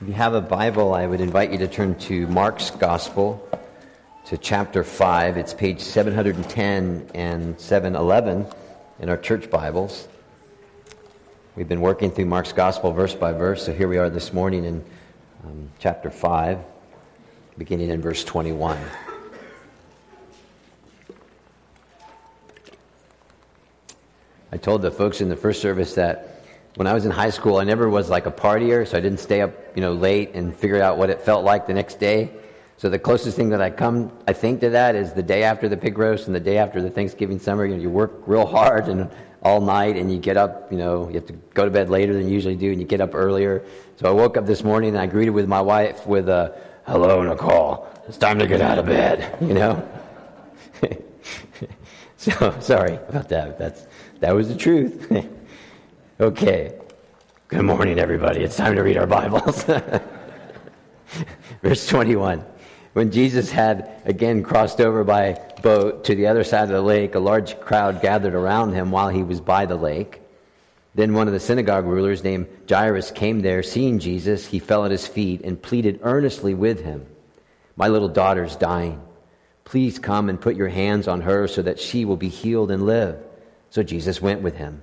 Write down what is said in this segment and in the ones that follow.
If you have a Bible, I would invite you to turn to Mark's Gospel, to chapter 5. It's page 710 and 711 in our church Bibles. We've been working through Mark's Gospel verse by verse, so here we are this morning in um, chapter 5, beginning in verse 21. I told the folks in the first service that when I was in high school, I never was like a partier, so I didn't stay up, you know, late and figure out what it felt like the next day. So the closest thing that I come, I think to that is the day after the pig roast and the day after the Thanksgiving summer. You know, you work real hard and all night, and you get up. You know, you have to go to bed later than you usually do, and you get up earlier. So I woke up this morning and I greeted with my wife with a "Hello, Nicole. It's time to get out of bed." You know. so sorry about that. That's that was the truth. Okay. Good morning, everybody. It's time to read our Bibles. Verse 21. When Jesus had again crossed over by boat to the other side of the lake, a large crowd gathered around him while he was by the lake. Then one of the synagogue rulers named Jairus came there. Seeing Jesus, he fell at his feet and pleaded earnestly with him My little daughter's dying. Please come and put your hands on her so that she will be healed and live. So Jesus went with him.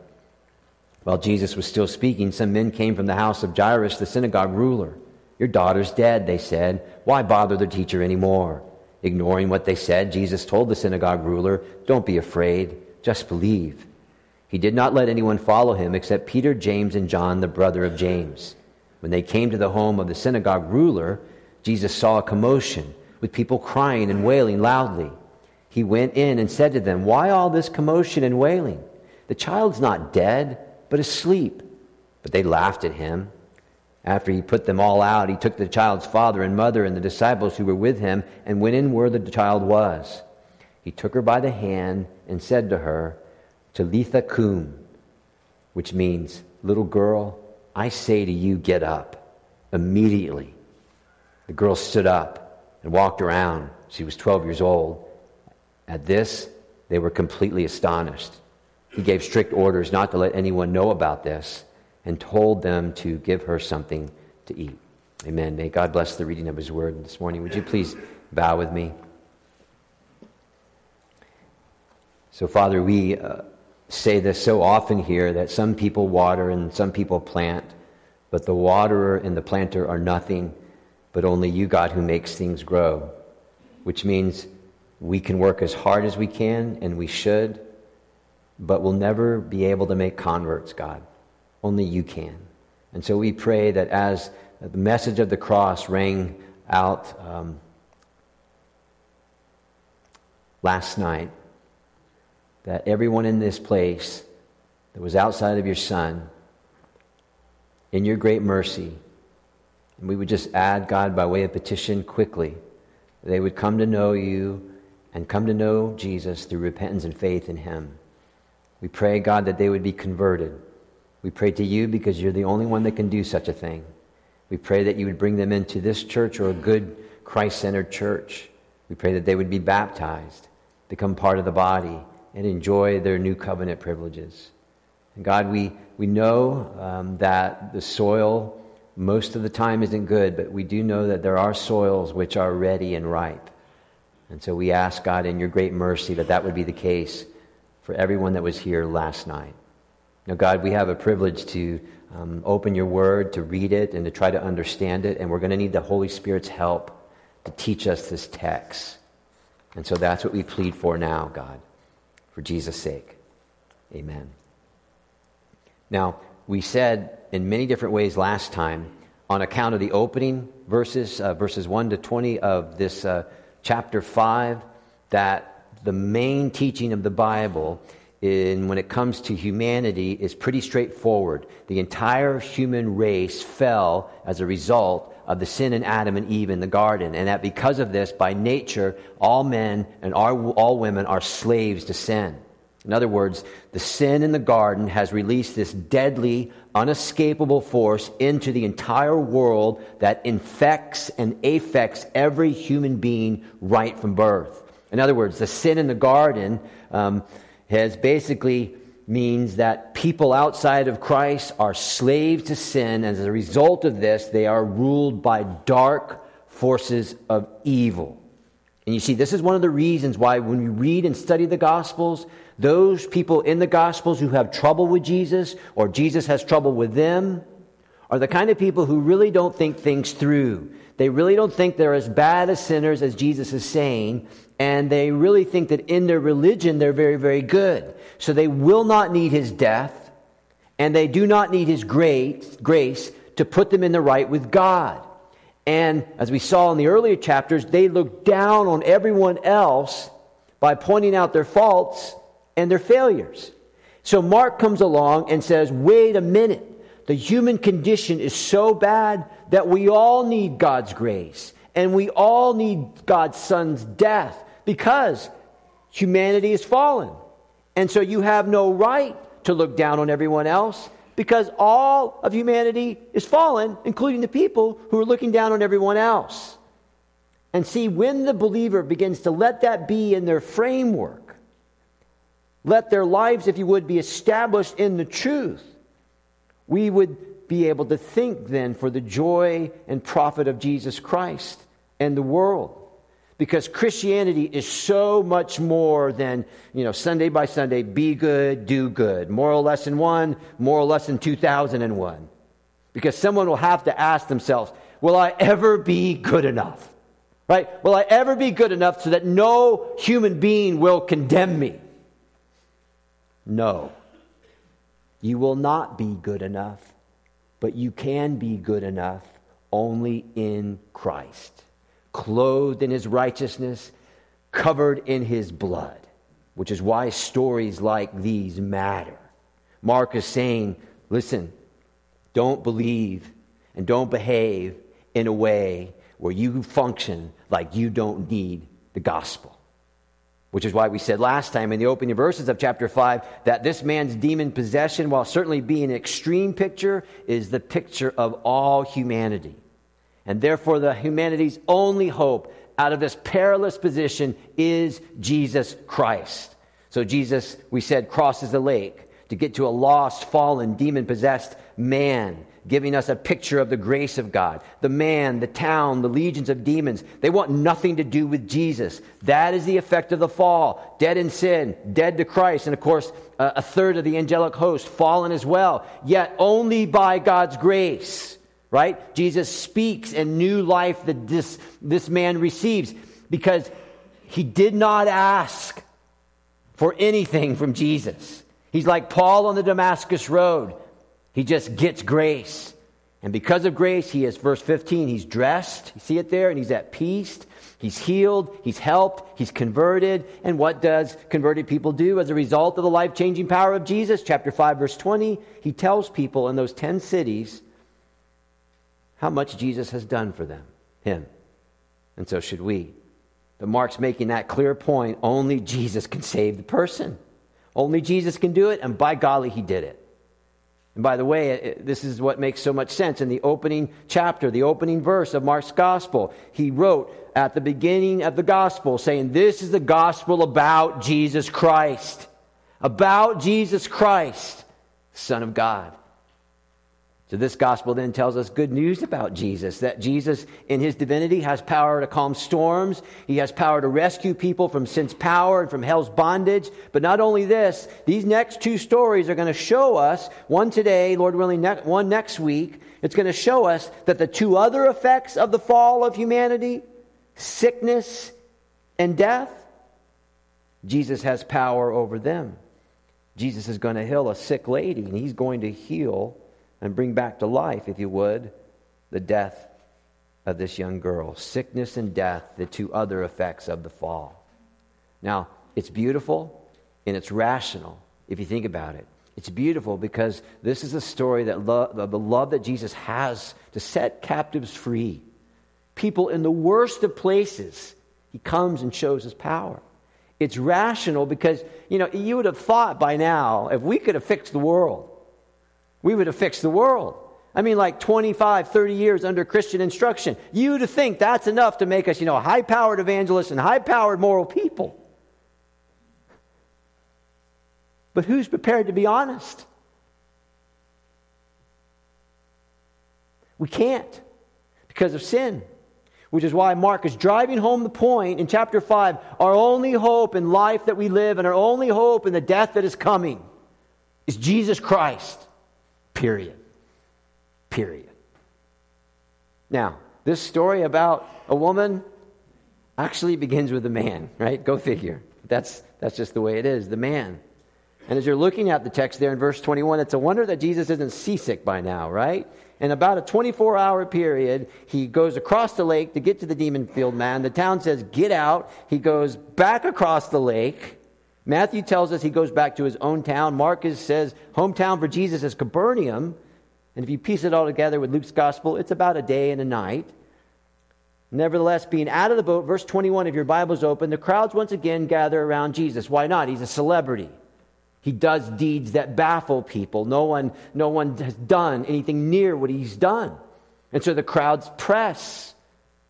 While Jesus was still speaking, some men came from the house of Jairus, the synagogue ruler. Your daughter's dead, they said. Why bother the teacher anymore? Ignoring what they said, Jesus told the synagogue ruler, Don't be afraid, just believe. He did not let anyone follow him except Peter, James, and John, the brother of James. When they came to the home of the synagogue ruler, Jesus saw a commotion with people crying and wailing loudly. He went in and said to them, Why all this commotion and wailing? The child's not dead but asleep. But they laughed at him. After he put them all out, he took the child's father and mother and the disciples who were with him and went in where the child was. He took her by the hand and said to her, Talitha cum, which means, Little girl, I say to you, get up. Immediately, the girl stood up and walked around. She was 12 years old. At this, they were completely astonished. He gave strict orders not to let anyone know about this and told them to give her something to eat. Amen. May God bless the reading of his word this morning. Would you please bow with me? So, Father, we uh, say this so often here that some people water and some people plant, but the waterer and the planter are nothing, but only you, God, who makes things grow, which means we can work as hard as we can, and we should but we'll never be able to make converts, God. Only you can. And so we pray that as the message of the cross rang out um, last night, that everyone in this place that was outside of your Son, in your great mercy, and we would just add, God, by way of petition quickly, they would come to know you and come to know Jesus through repentance and faith in Him. We pray, God, that they would be converted. We pray to you because you're the only one that can do such a thing. We pray that you would bring them into this church or a good Christ centered church. We pray that they would be baptized, become part of the body, and enjoy their new covenant privileges. And God, we, we know um, that the soil most of the time isn't good, but we do know that there are soils which are ready and ripe. And so we ask, God, in your great mercy, that that would be the case for everyone that was here last night. Now, God, we have a privilege to um, open your word, to read it, and to try to understand it. And we're going to need the Holy Spirit's help to teach us this text. And so that's what we plead for now, God, for Jesus' sake. Amen. Now, we said in many different ways last time, on account of the opening verses, uh, verses 1 to 20 of this uh, chapter 5, that the main teaching of the Bible in, when it comes to humanity is pretty straightforward. The entire human race fell as a result of the sin in Adam and Eve in the garden, and that because of this, by nature, all men and all women are slaves to sin. In other words, the sin in the garden has released this deadly, unescapable force into the entire world that infects and affects every human being right from birth. In other words, the sin in the garden um, has basically means that people outside of Christ are slaves to sin. As a result of this, they are ruled by dark forces of evil. And you see, this is one of the reasons why when we read and study the Gospels, those people in the Gospels who have trouble with Jesus or Jesus has trouble with them are the kind of people who really don't think things through. They really don't think they're as bad as sinners as Jesus is saying, and they really think that in their religion they're very, very good. So they will not need his death, and they do not need his grace, grace to put them in the right with God. And as we saw in the earlier chapters, they look down on everyone else by pointing out their faults and their failures. So Mark comes along and says, wait a minute. The human condition is so bad that we all need God's grace and we all need God's Son's death because humanity is fallen. And so you have no right to look down on everyone else because all of humanity is fallen, including the people who are looking down on everyone else. And see, when the believer begins to let that be in their framework, let their lives, if you would, be established in the truth, we would be able to think then for the joy and profit of Jesus Christ and the world because Christianity is so much more than, you know, Sunday by Sunday, be good, do good. Moral lesson one, moral lesson 2001. Because someone will have to ask themselves, will I ever be good enough? Right? Will I ever be good enough so that no human being will condemn me? No. You will not be good enough, but you can be good enough only in Christ clothed in his righteousness, covered in his blood, which is why stories like these matter. Mark is saying, listen, don't believe and don't behave in a way where you function like you don't need the gospel. Which is why we said last time in the opening verses of chapter 5 that this man's demon possession, while certainly being an extreme picture, is the picture of all humanity. And therefore, the humanity's only hope out of this perilous position is Jesus Christ. So, Jesus, we said, crosses the lake to get to a lost, fallen, demon possessed man, giving us a picture of the grace of God. The man, the town, the legions of demons, they want nothing to do with Jesus. That is the effect of the fall. Dead in sin, dead to Christ, and of course, a third of the angelic host fallen as well. Yet only by God's grace right? Jesus speaks and new life that this, this man receives because he did not ask for anything from Jesus. He's like Paul on the Damascus Road. He just gets grace. And because of grace, he is, verse 15, he's dressed. You see it there? And he's at peace. He's healed. He's helped. He's converted. And what does converted people do as a result of the life changing power of Jesus? Chapter 5, verse 20. He tells people in those 10 cities how much Jesus has done for them, him. And so should we. But Mark's making that clear point. Only Jesus can save the person. Only Jesus can do it, and by golly, he did it. And by the way, this is what makes so much sense. In the opening chapter, the opening verse of Mark's gospel, he wrote at the beginning of the gospel saying, This is the gospel about Jesus Christ. About Jesus Christ, Son of God. So, this gospel then tells us good news about Jesus that Jesus, in his divinity, has power to calm storms. He has power to rescue people from sin's power and from hell's bondage. But not only this, these next two stories are going to show us one today, Lord willing, ne- one next week. It's going to show us that the two other effects of the fall of humanity, sickness and death, Jesus has power over them. Jesus is going to heal a sick lady, and he's going to heal and bring back to life, if you would, the death of this young girl. Sickness and death, the two other effects of the fall. Now, it's beautiful and it's rational if you think about it. It's beautiful because this is a story that lo- the love that Jesus has to set captives free. People in the worst of places, he comes and shows his power. It's rational because, you know, you would have thought by now, if we could have fixed the world, we would have fixed the world. I mean, like 25, 30 years under Christian instruction. You to think that's enough to make us, you know, high powered evangelists and high powered moral people. But who's prepared to be honest? We can't because of sin. Which is why Mark is driving home the point in chapter 5 our only hope in life that we live and our only hope in the death that is coming is Jesus Christ. Period. Period. Now, this story about a woman actually begins with a man, right? Go figure. That's, that's just the way it is, the man. And as you're looking at the text there in verse 21, it's a wonder that Jesus isn't seasick by now, right? In about a 24 hour period, he goes across the lake to get to the demon field man. The town says, Get out. He goes back across the lake Matthew tells us he goes back to his own town. Marcus says hometown for Jesus is Capernaum. And if you piece it all together with Luke's gospel, it's about a day and a night. Nevertheless, being out of the boat, verse 21, if your Bible's open, the crowds once again gather around Jesus. Why not? He's a celebrity. He does deeds that baffle people. No one, no one has done anything near what he's done. And so the crowds press.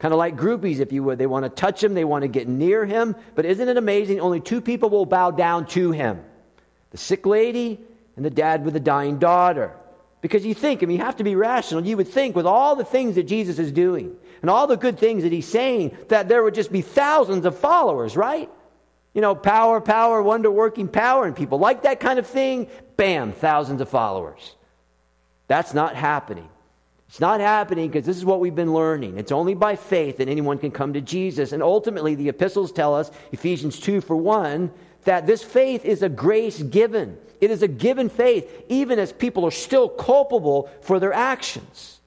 Kind of like groupies, if you would. They want to touch him, they want to get near him. But isn't it amazing? Only two people will bow down to him the sick lady and the dad with the dying daughter. Because you think, I mean, you have to be rational. You would think, with all the things that Jesus is doing and all the good things that he's saying, that there would just be thousands of followers, right? You know, power, power, wonder working power, and people like that kind of thing. Bam, thousands of followers. That's not happening. It's not happening because this is what we've been learning. It's only by faith that anyone can come to Jesus. And ultimately, the epistles tell us, Ephesians 2 for 1, that this faith is a grace given. It is a given faith, even as people are still culpable for their actions.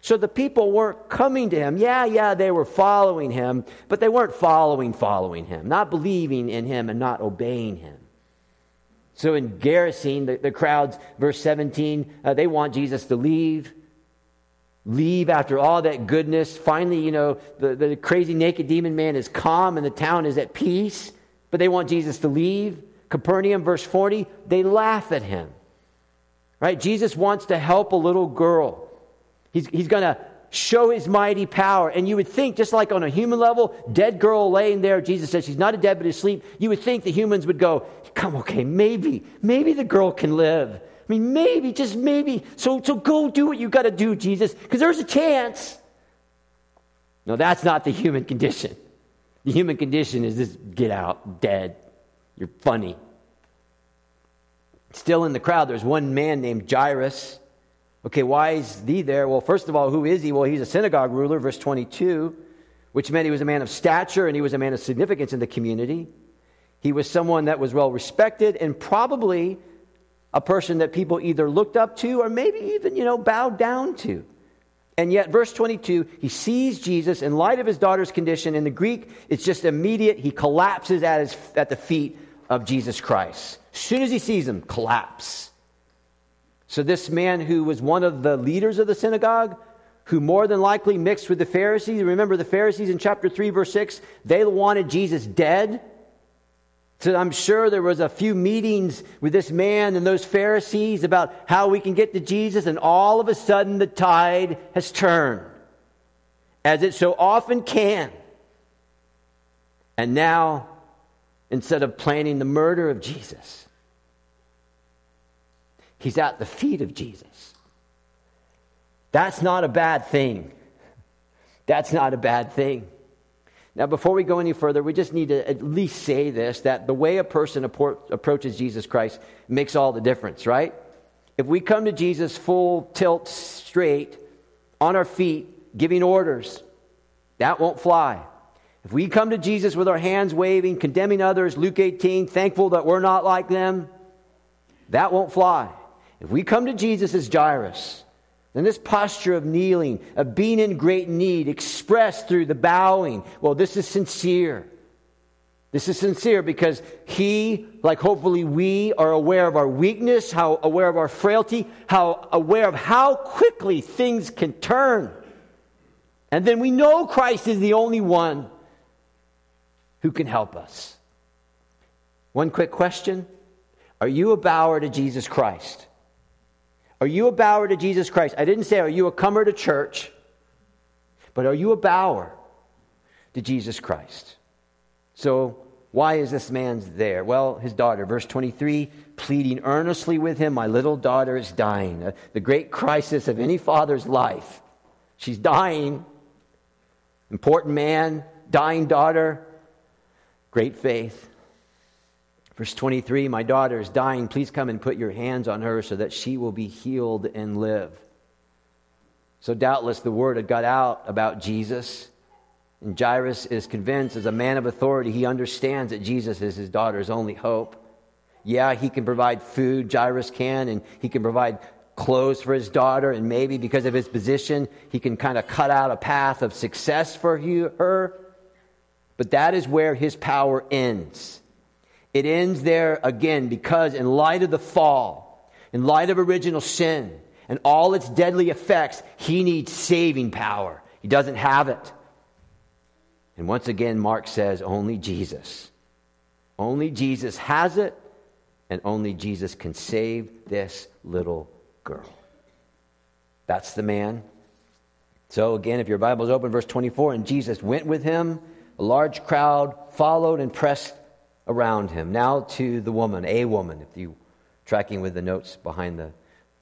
So the people weren't coming to him. Yeah, yeah, they were following him, but they weren't following, following him, not believing in him and not obeying him. So in Gerasene, the, the crowds, verse 17, uh, they want Jesus to leave leave after all that goodness. Finally, you know, the, the crazy naked demon man is calm and the town is at peace, but they want Jesus to leave. Capernaum, verse 40, they laugh at him. Right? Jesus wants to help a little girl. He's, he's going to show his mighty power. And you would think, just like on a human level, dead girl laying there, Jesus says she's not a dead but asleep. You would think the humans would go, come, okay, maybe, maybe the girl can live. I mean, maybe, just maybe. So, so go do what you got to do, Jesus, because there's a chance. No, that's not the human condition. The human condition is just get out, dead. You're funny. Still in the crowd, there's one man named Jairus. Okay, why is he there? Well, first of all, who is he? Well, he's a synagogue ruler, verse 22, which meant he was a man of stature and he was a man of significance in the community. He was someone that was well respected and probably a person that people either looked up to or maybe even, you know, bowed down to. And yet, verse 22, he sees Jesus in light of his daughter's condition. In the Greek, it's just immediate. He collapses at, his, at the feet of Jesus Christ. As soon as he sees him, collapse. So, this man who was one of the leaders of the synagogue, who more than likely mixed with the Pharisees, remember the Pharisees in chapter 3, verse 6, they wanted Jesus dead. So I'm sure there was a few meetings with this man and those Pharisees about how we can get to Jesus, and all of a sudden the tide has turned, as it so often can. And now, instead of planning the murder of Jesus, he's at the feet of Jesus. That's not a bad thing. That's not a bad thing. Now, before we go any further, we just need to at least say this that the way a person approaches Jesus Christ makes all the difference, right? If we come to Jesus full tilt straight, on our feet, giving orders, that won't fly. If we come to Jesus with our hands waving, condemning others, Luke 18, thankful that we're not like them, that won't fly. If we come to Jesus as Jairus, then this posture of kneeling, of being in great need, expressed through the bowing, well, this is sincere. This is sincere because he, like hopefully we, are aware of our weakness, how aware of our frailty, how aware of how quickly things can turn. And then we know Christ is the only one who can help us. One quick question Are you a bower to Jesus Christ? Are you a bower to Jesus Christ? I didn't say, Are you a comer to church? But are you a bower to Jesus Christ? So, why is this man there? Well, his daughter, verse 23, pleading earnestly with him, My little daughter is dying. Uh, the great crisis of any father's life. She's dying. Important man, dying daughter. Great faith. Verse 23 My daughter is dying. Please come and put your hands on her so that she will be healed and live. So, doubtless, the word had got out about Jesus. And Jairus is convinced, as a man of authority, he understands that Jesus is his daughter's only hope. Yeah, he can provide food, Jairus can, and he can provide clothes for his daughter, and maybe because of his position, he can kind of cut out a path of success for her. But that is where his power ends. It ends there again because, in light of the fall, in light of original sin, and all its deadly effects, he needs saving power. He doesn't have it. And once again, Mark says only Jesus. Only Jesus has it, and only Jesus can save this little girl. That's the man. So, again, if your Bible is open, verse 24, and Jesus went with him a large crowd followed and pressed around him. Now to the woman, a woman, if you tracking with the notes behind the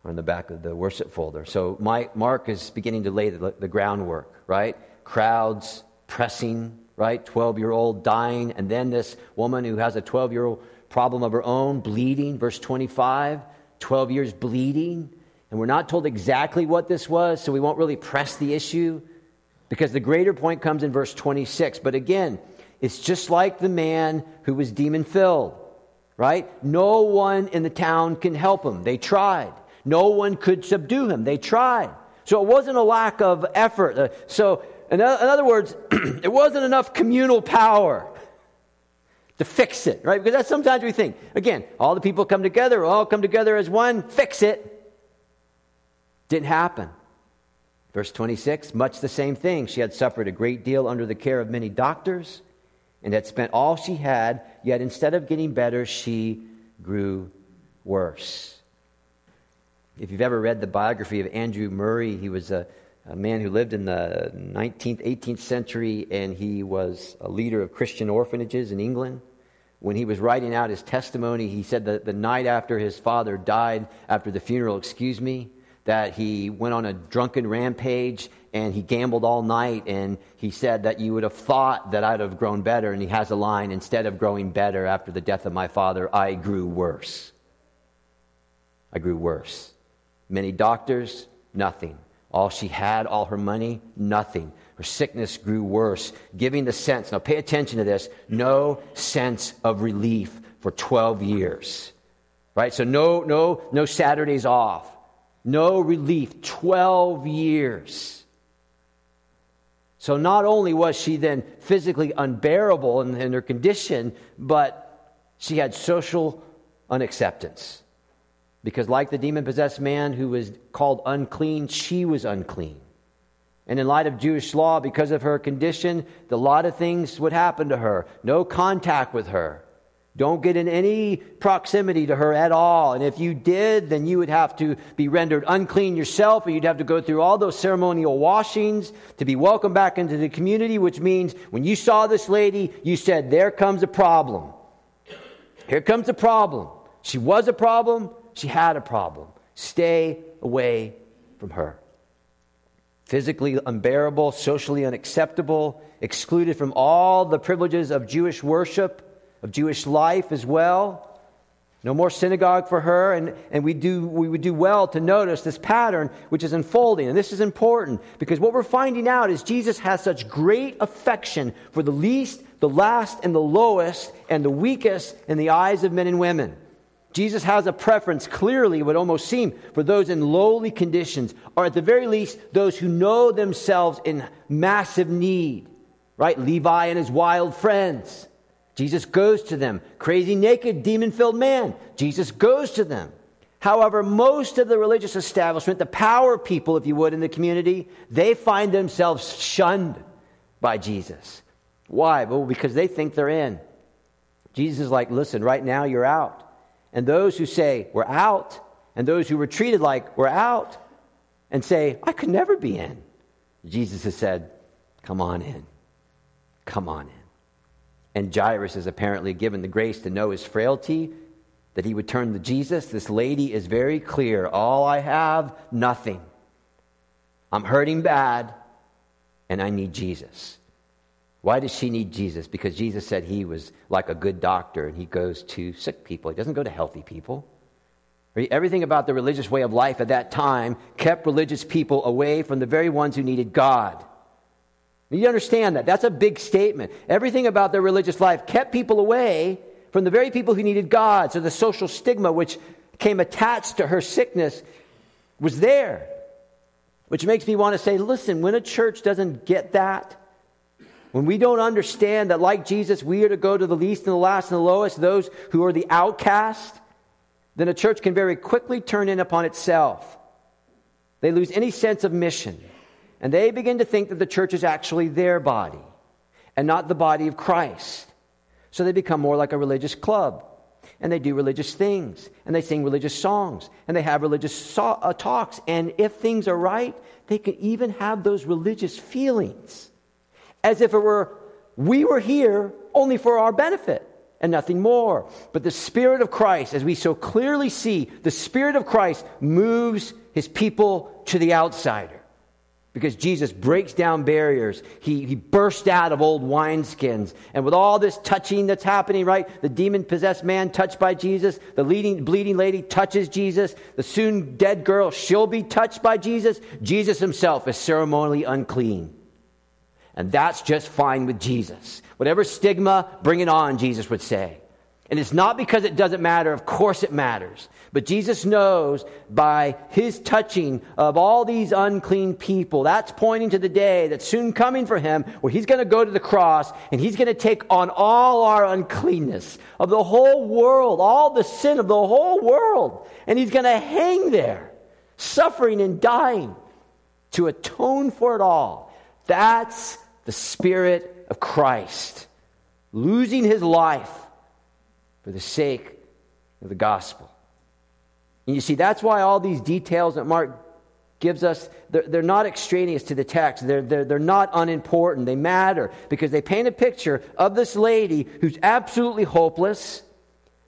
on the back of the worship folder. So my, Mark is beginning to lay the, the groundwork, right? Crowds pressing, right? 12 year old dying, and then this woman who has a 12 year old problem of her own, bleeding, verse 25, 12 years bleeding. And we're not told exactly what this was, so we won't really press the issue because the greater point comes in verse 26. But again, it's just like the man who was demon filled, right? No one in the town can help him. They tried. No one could subdue him. They tried. So it wasn't a lack of effort. Uh, so, in other words, it wasn't enough communal power to fix it, right? Because that's sometimes we think, again, all the people come together, all come together as one, fix it. Didn't happen. Verse 26, much the same thing. She had suffered a great deal under the care of many doctors and had spent all she had, yet instead of getting better, she grew worse. If you've ever read the biography of Andrew Murray, he was a, a man who lived in the 19th, 18th century, and he was a leader of Christian orphanages in England. When he was writing out his testimony, he said that the night after his father died, after the funeral, excuse me, that he went on a drunken rampage and he gambled all night and he said that you would have thought that I'd have grown better and he has a line instead of growing better after the death of my father I grew worse. I grew worse. Many doctors nothing. All she had all her money nothing. Her sickness grew worse. Giving the sense now pay attention to this no sense of relief for 12 years. Right? So no no no Saturdays off. No relief. 12 years. So not only was she then physically unbearable in, in her condition, but she had social unacceptance. Because, like the demon possessed man who was called unclean, she was unclean. And in light of Jewish law, because of her condition, a lot of things would happen to her. No contact with her. Don't get in any proximity to her at all. And if you did, then you would have to be rendered unclean yourself, or you'd have to go through all those ceremonial washings to be welcomed back into the community, which means when you saw this lady, you said, There comes a problem. Here comes a problem. She was a problem, she had a problem. Stay away from her. physically unbearable, socially unacceptable, excluded from all the privileges of Jewish worship, of Jewish life as well. No more synagogue for her, and, and we, do, we would do well to notice this pattern which is unfolding. And this is important because what we're finding out is Jesus has such great affection for the least, the last, and the lowest, and the weakest in the eyes of men and women. Jesus has a preference, clearly, it would almost seem, for those in lowly conditions, or at the very least, those who know themselves in massive need, right? Levi and his wild friends. Jesus goes to them. Crazy, naked, demon filled man. Jesus goes to them. However, most of the religious establishment, the power people, if you would, in the community, they find themselves shunned by Jesus. Why? Well, because they think they're in. Jesus is like, listen, right now you're out. And those who say, we're out, and those who were treated like, we're out, and say, I could never be in, Jesus has said, come on in. Come on in. And Jairus is apparently given the grace to know his frailty, that he would turn to Jesus. This lady is very clear. All I have, nothing. I'm hurting bad, and I need Jesus. Why does she need Jesus? Because Jesus said he was like a good doctor and he goes to sick people. He doesn't go to healthy people. Everything about the religious way of life at that time kept religious people away from the very ones who needed God. You understand that? That's a big statement. Everything about their religious life kept people away from the very people who needed God. So the social stigma which came attached to her sickness was there. Which makes me want to say listen, when a church doesn't get that, when we don't understand that, like Jesus, we are to go to the least and the last and the lowest, those who are the outcast, then a church can very quickly turn in upon itself. They lose any sense of mission. And they begin to think that the church is actually their body and not the body of Christ. So they become more like a religious club. And they do religious things. And they sing religious songs. And they have religious so- uh, talks. And if things are right, they can even have those religious feelings as if it were we were here only for our benefit and nothing more. But the Spirit of Christ, as we so clearly see, the Spirit of Christ moves his people to the outsider. Because Jesus breaks down barriers. He, he burst out of old wineskins. And with all this touching that's happening, right? The demon possessed man touched by Jesus. The leading, bleeding lady touches Jesus. The soon dead girl, she'll be touched by Jesus. Jesus himself is ceremonially unclean. And that's just fine with Jesus. Whatever stigma, bring it on, Jesus would say. And it's not because it doesn't matter, of course it matters. But Jesus knows by his touching of all these unclean people, that's pointing to the day that's soon coming for him where he's going to go to the cross and he's going to take on all our uncleanness of the whole world, all the sin of the whole world. And he's going to hang there, suffering and dying to atone for it all. That's the Spirit of Christ, losing his life for the sake of the gospel. And you see, that's why all these details that Mark gives us, they're, they're not extraneous to the text. They're, they're, they're not unimportant. They matter because they paint a picture of this lady who's absolutely hopeless.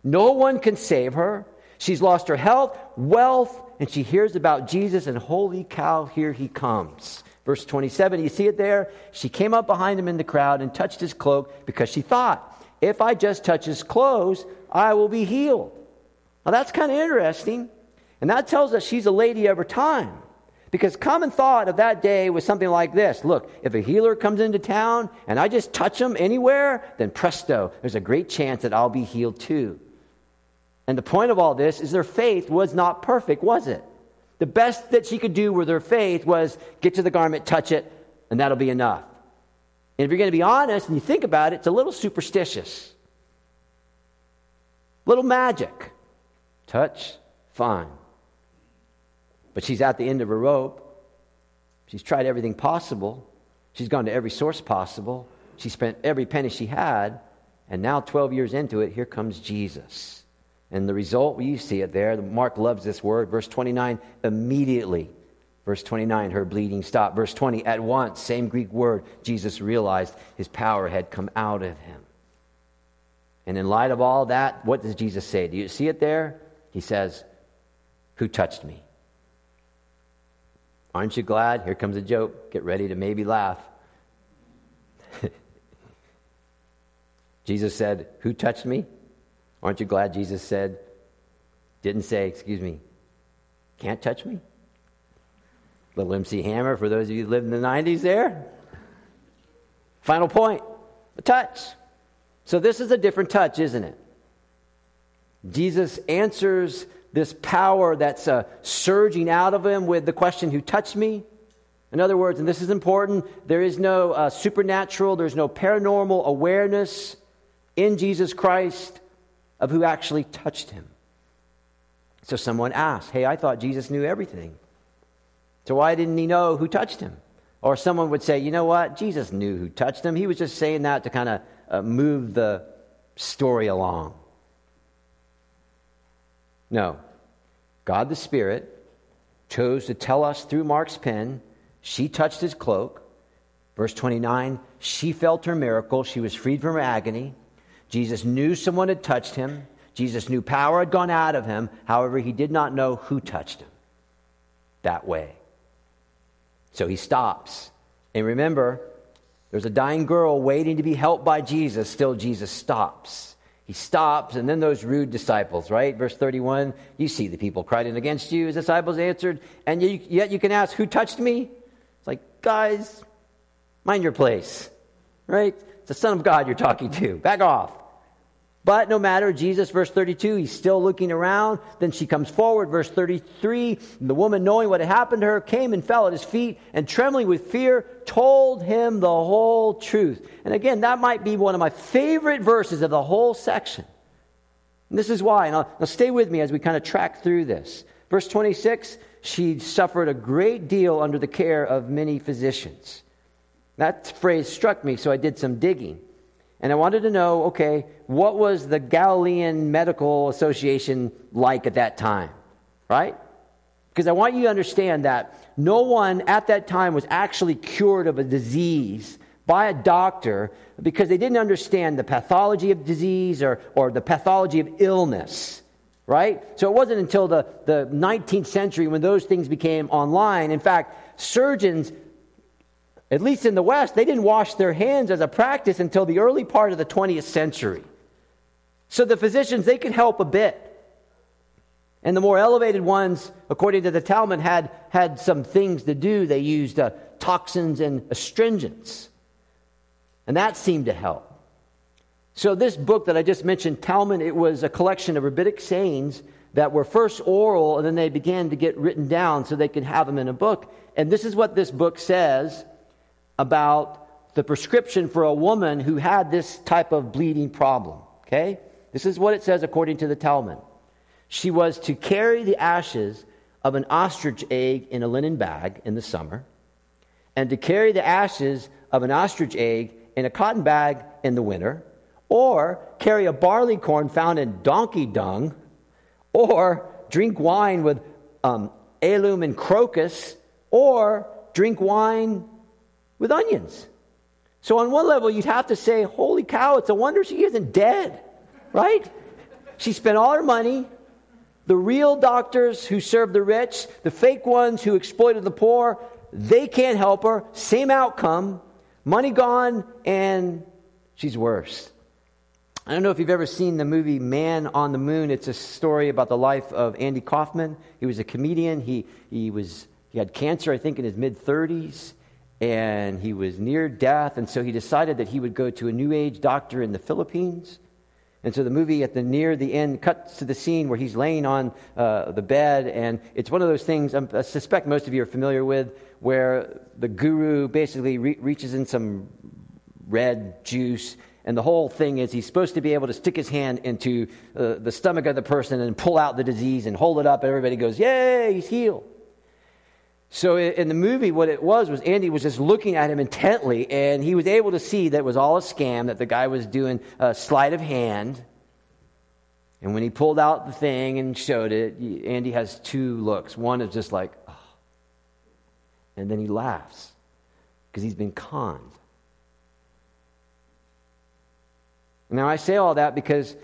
No one can save her. She's lost her health, wealth, and she hears about Jesus, and holy cow, here he comes. Verse 27, you see it there? She came up behind him in the crowd and touched his cloak because she thought, if I just touch his clothes, I will be healed. Now that's kind of interesting. And that tells us she's a lady of her time. Because common thought of that day was something like this Look, if a healer comes into town and I just touch him anywhere, then presto, there's a great chance that I'll be healed too. And the point of all this is their faith was not perfect, was it? The best that she could do with her faith was get to the garment, touch it, and that'll be enough. And if you're going to be honest and you think about it, it's a little superstitious. Little magic. Touch, fine. But she's at the end of her rope. She's tried everything possible. She's gone to every source possible. She spent every penny she had. And now, 12 years into it, here comes Jesus. And the result, well, you see it there. Mark loves this word. Verse 29, immediately. Verse 29, her bleeding stopped. Verse 20, at once, same Greek word, Jesus realized his power had come out of him. And in light of all that, what does Jesus say? Do you see it there? He says, Who touched me? Aren't you glad? Here comes a joke. Get ready to maybe laugh. Jesus said, Who touched me? Aren't you glad Jesus said, didn't say, Excuse me, can't touch me? Little MC Hammer, for those of you who lived in the 90s there. Final point a touch. So, this is a different touch, isn't it? Jesus answers this power that's uh, surging out of him with the question, Who touched me? In other words, and this is important, there is no uh, supernatural, there's no paranormal awareness in Jesus Christ of who actually touched him. So someone asked, Hey, I thought Jesus knew everything. So why didn't he know who touched him? Or someone would say, You know what? Jesus knew who touched him. He was just saying that to kind of uh, move the story along. No. God the Spirit chose to tell us through Mark's pen, she touched his cloak. Verse 29, she felt her miracle. She was freed from her agony. Jesus knew someone had touched him. Jesus knew power had gone out of him. However, he did not know who touched him that way. So he stops. And remember, there's a dying girl waiting to be helped by Jesus. Still, Jesus stops. He stops, and then those rude disciples, right? Verse 31 You see the people cried in against you. His disciples answered, And yet you can ask, Who touched me? It's like, guys, mind your place, right? It's the Son of God you're talking to. Back off. But no matter, Jesus, verse 32, he's still looking around. Then she comes forward, verse 33. The woman, knowing what had happened to her, came and fell at his feet and, trembling with fear, told him the whole truth. And again, that might be one of my favorite verses of the whole section. And this is why. And now stay with me as we kind of track through this. Verse 26 she suffered a great deal under the care of many physicians. That phrase struck me, so I did some digging. And I wanted to know okay, what was the Galilean Medical Association like at that time? Right? Because I want you to understand that no one at that time was actually cured of a disease by a doctor because they didn't understand the pathology of disease or, or the pathology of illness. Right? So it wasn't until the, the 19th century when those things became online. In fact, surgeons at least in the West, they didn't wash their hands as a practice until the early part of the 20th century. So the physicians, they could help a bit. And the more elevated ones, according to the Talmud, had, had some things to do. They used uh, toxins and astringents. And that seemed to help. So, this book that I just mentioned, Talmud, it was a collection of rabbinic sayings that were first oral and then they began to get written down so they could have them in a book. And this is what this book says about the prescription for a woman who had this type of bleeding problem. Okay? This is what it says according to the Talmud. She was to carry the ashes of an ostrich egg in a linen bag in the summer, and to carry the ashes of an ostrich egg in a cotton bag in the winter, or carry a barley corn found in donkey dung, or drink wine with um, alum and crocus, or drink wine with onions. So, on one level, you'd have to say, Holy cow, it's a wonder she isn't dead, right? She spent all her money. The real doctors who serve the rich, the fake ones who exploited the poor, they can't help her. Same outcome. Money gone, and she's worse. I don't know if you've ever seen the movie Man on the Moon. It's a story about the life of Andy Kaufman. He was a comedian. He, he, was, he had cancer, I think, in his mid 30s and he was near death, and so he decided that he would go to a New Age doctor in the Philippines. And so the movie at the near the end cuts to the scene where he's laying on uh, the bed, and it's one of those things I suspect most of you are familiar with, where the guru basically re- reaches in some red juice, and the whole thing is he's supposed to be able to stick his hand into uh, the stomach of the person and pull out the disease and hold it up, and everybody goes, "Yay, he's healed!" So in the movie, what it was was Andy was just looking at him intently, and he was able to see that it was all a scam, that the guy was doing a sleight of hand. And when he pulled out the thing and showed it, Andy has two looks. One is just like, oh. and then he laughs because he's been conned. Now, I say all that because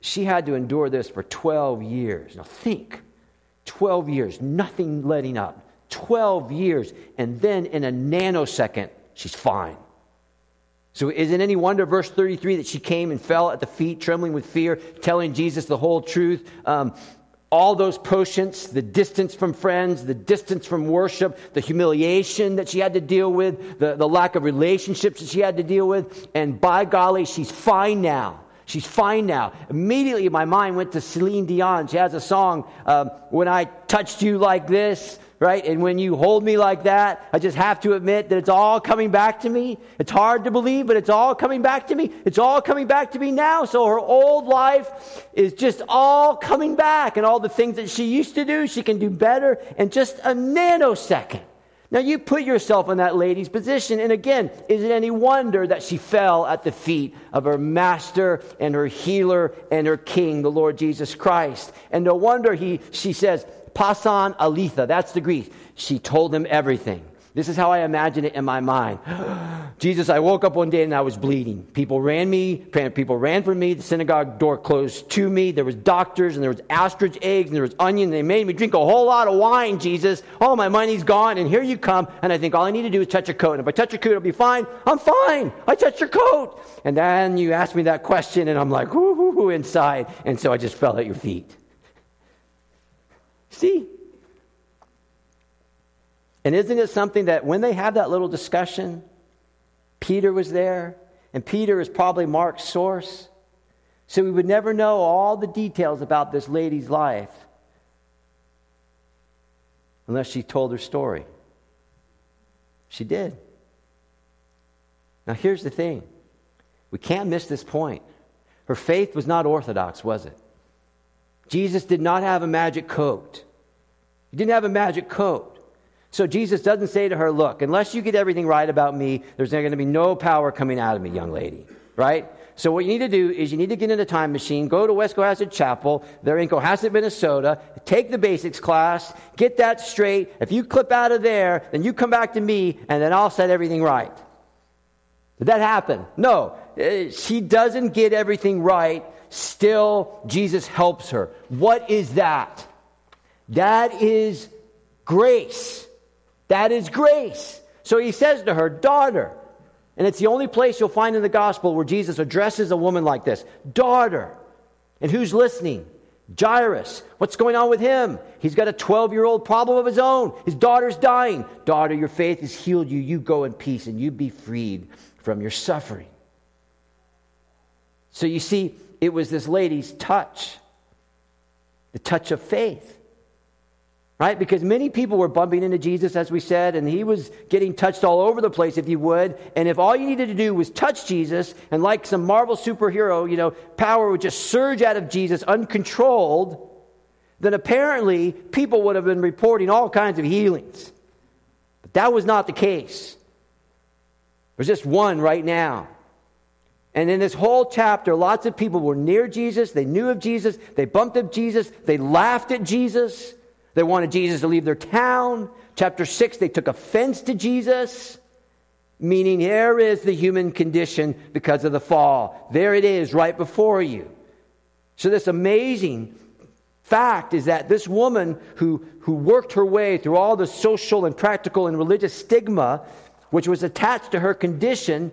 she had to endure this for 12 years. Now, think 12 years, nothing letting up 12 years. And then in a nanosecond, she's fine. So, isn't any wonder, verse 33, that she came and fell at the feet, trembling with fear, telling Jesus the whole truth? Um, all those potions, the distance from friends, the distance from worship, the humiliation that she had to deal with, the, the lack of relationships that she had to deal with. And by golly, she's fine now. She's fine now. Immediately, my mind went to Celine Dion. She has a song, um, When I Touched You Like This right? And when you hold me like that, I just have to admit that it's all coming back to me. It's hard to believe, but it's all coming back to me. It's all coming back to me now. So her old life is just all coming back, and all the things that she used to do, she can do better in just a nanosecond. Now, you put yourself in that lady's position, and again, is it any wonder that she fell at the feet of her master and her healer and her king, the Lord Jesus Christ? And no wonder he, she says, Pasan Alitha, that's the Greek. She told him everything. This is how I imagine it in my mind. Jesus, I woke up one day and I was bleeding. People ran me, people ran from me. The synagogue door closed to me. There was doctors and there was ostrich eggs and there was onion. They made me drink a whole lot of wine, Jesus. All my money's gone and here you come. And I think all I need to do is touch your coat. And if I touch your coat, it'll be fine. I'm fine. I touched your coat. And then you ask me that question and I'm like, whoo, whoo, whoo, inside. And so I just fell at your feet. See? And isn't it something that when they have that little discussion, Peter was there, and Peter is probably Mark's source. So we would never know all the details about this lady's life unless she told her story. She did. Now, here's the thing we can't miss this point. Her faith was not orthodox, was it? Jesus did not have a magic coat. He didn't have a magic coat. So Jesus doesn't say to her, Look, unless you get everything right about me, there's going to be no power coming out of me, young lady. Right? So what you need to do is you need to get in a time machine, go to West Cohasset Chapel, they're in Cohasset, Minnesota, take the basics class, get that straight. If you clip out of there, then you come back to me, and then I'll set everything right. Did that happen? No. Uh, she doesn't get everything right Still, Jesus helps her. What is that? That is grace. That is grace. So he says to her, Daughter, and it's the only place you'll find in the gospel where Jesus addresses a woman like this Daughter. And who's listening? Jairus. What's going on with him? He's got a 12 year old problem of his own. His daughter's dying. Daughter, your faith has healed you. You go in peace and you be freed from your suffering. So you see, it was this lady's touch, the touch of faith. Right? Because many people were bumping into Jesus, as we said, and he was getting touched all over the place, if you would. And if all you needed to do was touch Jesus, and like some Marvel superhero, you know, power would just surge out of Jesus uncontrolled, then apparently people would have been reporting all kinds of healings. But that was not the case. There's just one right now. And in this whole chapter, lots of people were near Jesus. They knew of Jesus. They bumped up Jesus. They laughed at Jesus. They wanted Jesus to leave their town. Chapter 6, they took offense to Jesus, meaning here is the human condition because of the fall. There it is, right before you. So, this amazing fact is that this woman who, who worked her way through all the social and practical and religious stigma which was attached to her condition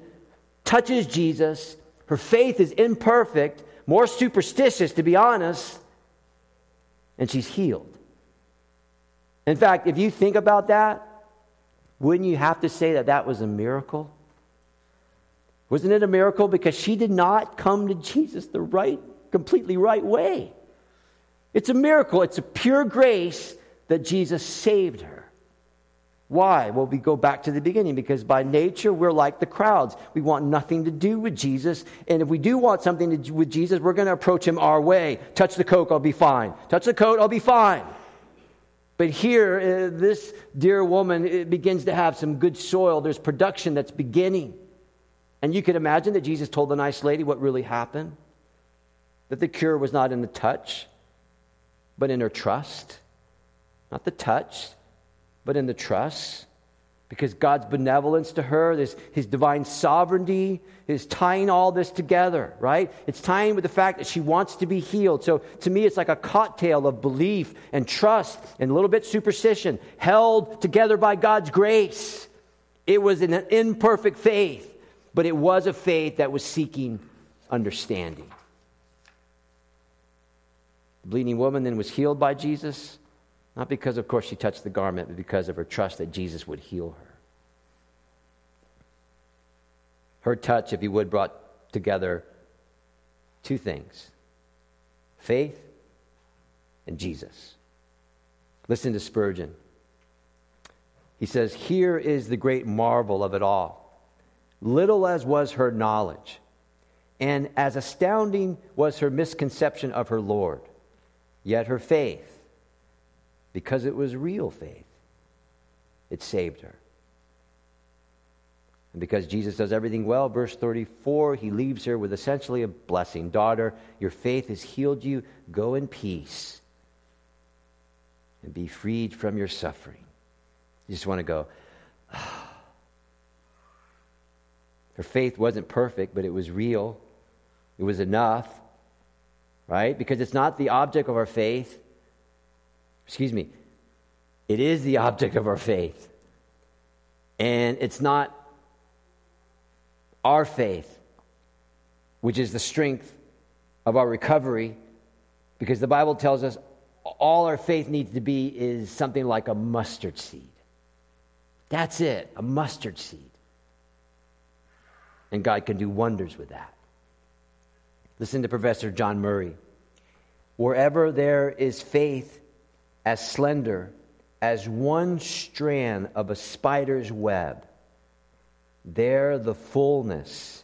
touches Jesus. Her faith is imperfect, more superstitious, to be honest, and she's healed. In fact, if you think about that, wouldn't you have to say that that was a miracle? Wasn't it a miracle? Because she did not come to Jesus the right, completely right way. It's a miracle. It's a pure grace that Jesus saved her. Why? Well, we go back to the beginning because by nature we're like the crowds. We want nothing to do with Jesus. And if we do want something to do with Jesus, we're going to approach him our way. Touch the coke, I'll be fine. Touch the coat, I'll be fine. But here, uh, this dear woman begins to have some good soil. There's production that's beginning. And you could imagine that Jesus told the nice lady what really happened that the cure was not in the touch, but in her trust. Not the touch, but in the trust. because God's benevolence to her, this, his divine sovereignty, is tying all this together, right? It's tying with the fact that she wants to be healed. So to me, it's like a cocktail of belief and trust and a little bit superstition, held together by God's grace. It was an imperfect faith, but it was a faith that was seeking understanding. The bleeding woman then was healed by Jesus. Not because, of course, she touched the garment, but because of her trust that Jesus would heal her. Her touch, if you would, brought together two things faith and Jesus. Listen to Spurgeon. He says, Here is the great marvel of it all. Little as was her knowledge, and as astounding was her misconception of her Lord, yet her faith because it was real faith. It saved her. And because Jesus does everything well, verse 34, he leaves her with essentially a blessing. Daughter, your faith has healed you. Go in peace and be freed from your suffering. You just want to go, Her faith wasn't perfect, but it was real. It was enough, right? Because it's not the object of our faith, excuse me, it is the object of our faith. And it's not our faith, which is the strength of our recovery, because the Bible tells us all our faith needs to be is something like a mustard seed. That's it, a mustard seed. And God can do wonders with that. Listen to Professor John Murray. Wherever there is faith, as slender as one strand of a spider's web, there the fullness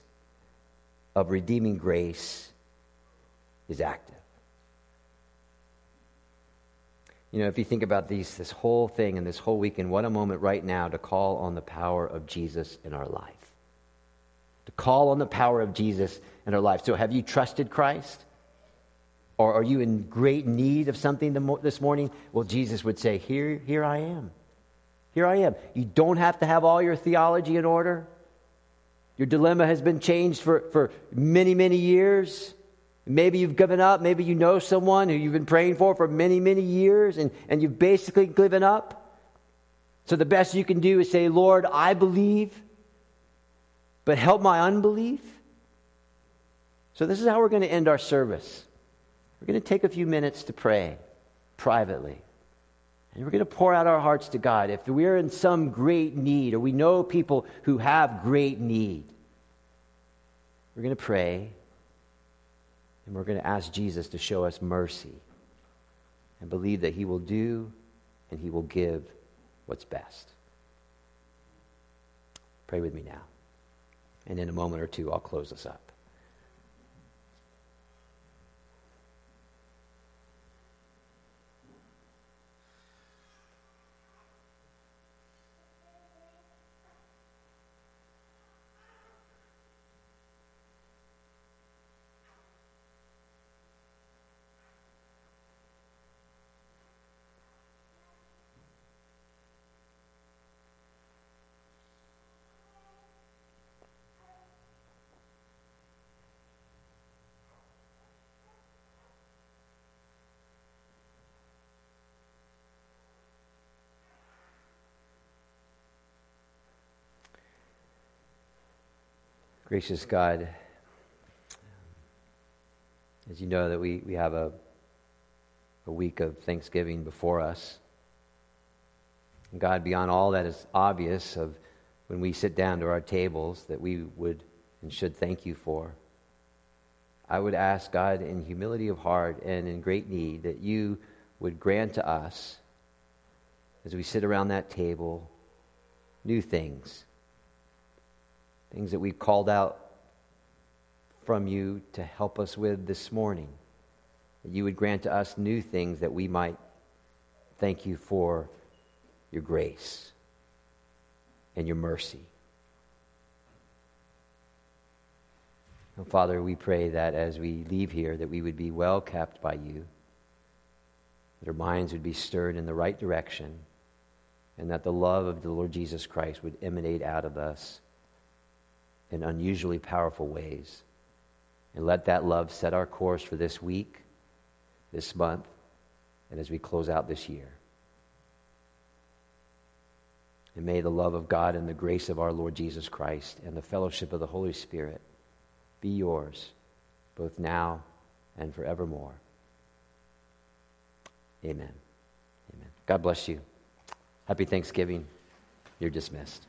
of redeeming grace is active. You know, if you think about these, this whole thing and this whole weekend, what a moment right now to call on the power of Jesus in our life. To call on the power of Jesus in our life. So, have you trusted Christ? Or are you in great need of something this morning? Well, Jesus would say, Here, here I am. Here I am. You don't have to have all your theology in order. Your dilemma has been changed for, for many, many years. Maybe you've given up. Maybe you know someone who you've been praying for for many, many years, and, and you've basically given up. So the best you can do is say, Lord, I believe, but help my unbelief. So this is how we're going to end our service. We're going to take a few minutes to pray privately. And we're going to pour out our hearts to God. If we're in some great need, or we know people who have great need, we're going to pray and we're going to ask Jesus to show us mercy and believe that He will do and He will give what's best. Pray with me now. And in a moment or two, I'll close us up. Gracious God, as you know that we, we have a, a week of Thanksgiving before us. And God, beyond all that is obvious of when we sit down to our tables that we would and should thank you for, I would ask God in humility of heart and in great need that you would grant to us, as we sit around that table, new things things that we've called out from you to help us with this morning. That you would grant to us new things that we might thank you for your grace and your mercy. And Father, we pray that as we leave here, that we would be well kept by you, that our minds would be stirred in the right direction, and that the love of the Lord Jesus Christ would emanate out of us in unusually powerful ways. And let that love set our course for this week, this month, and as we close out this year. And may the love of God and the grace of our Lord Jesus Christ and the fellowship of the Holy Spirit be yours, both now and forevermore. Amen. Amen. God bless you. Happy Thanksgiving. You're dismissed.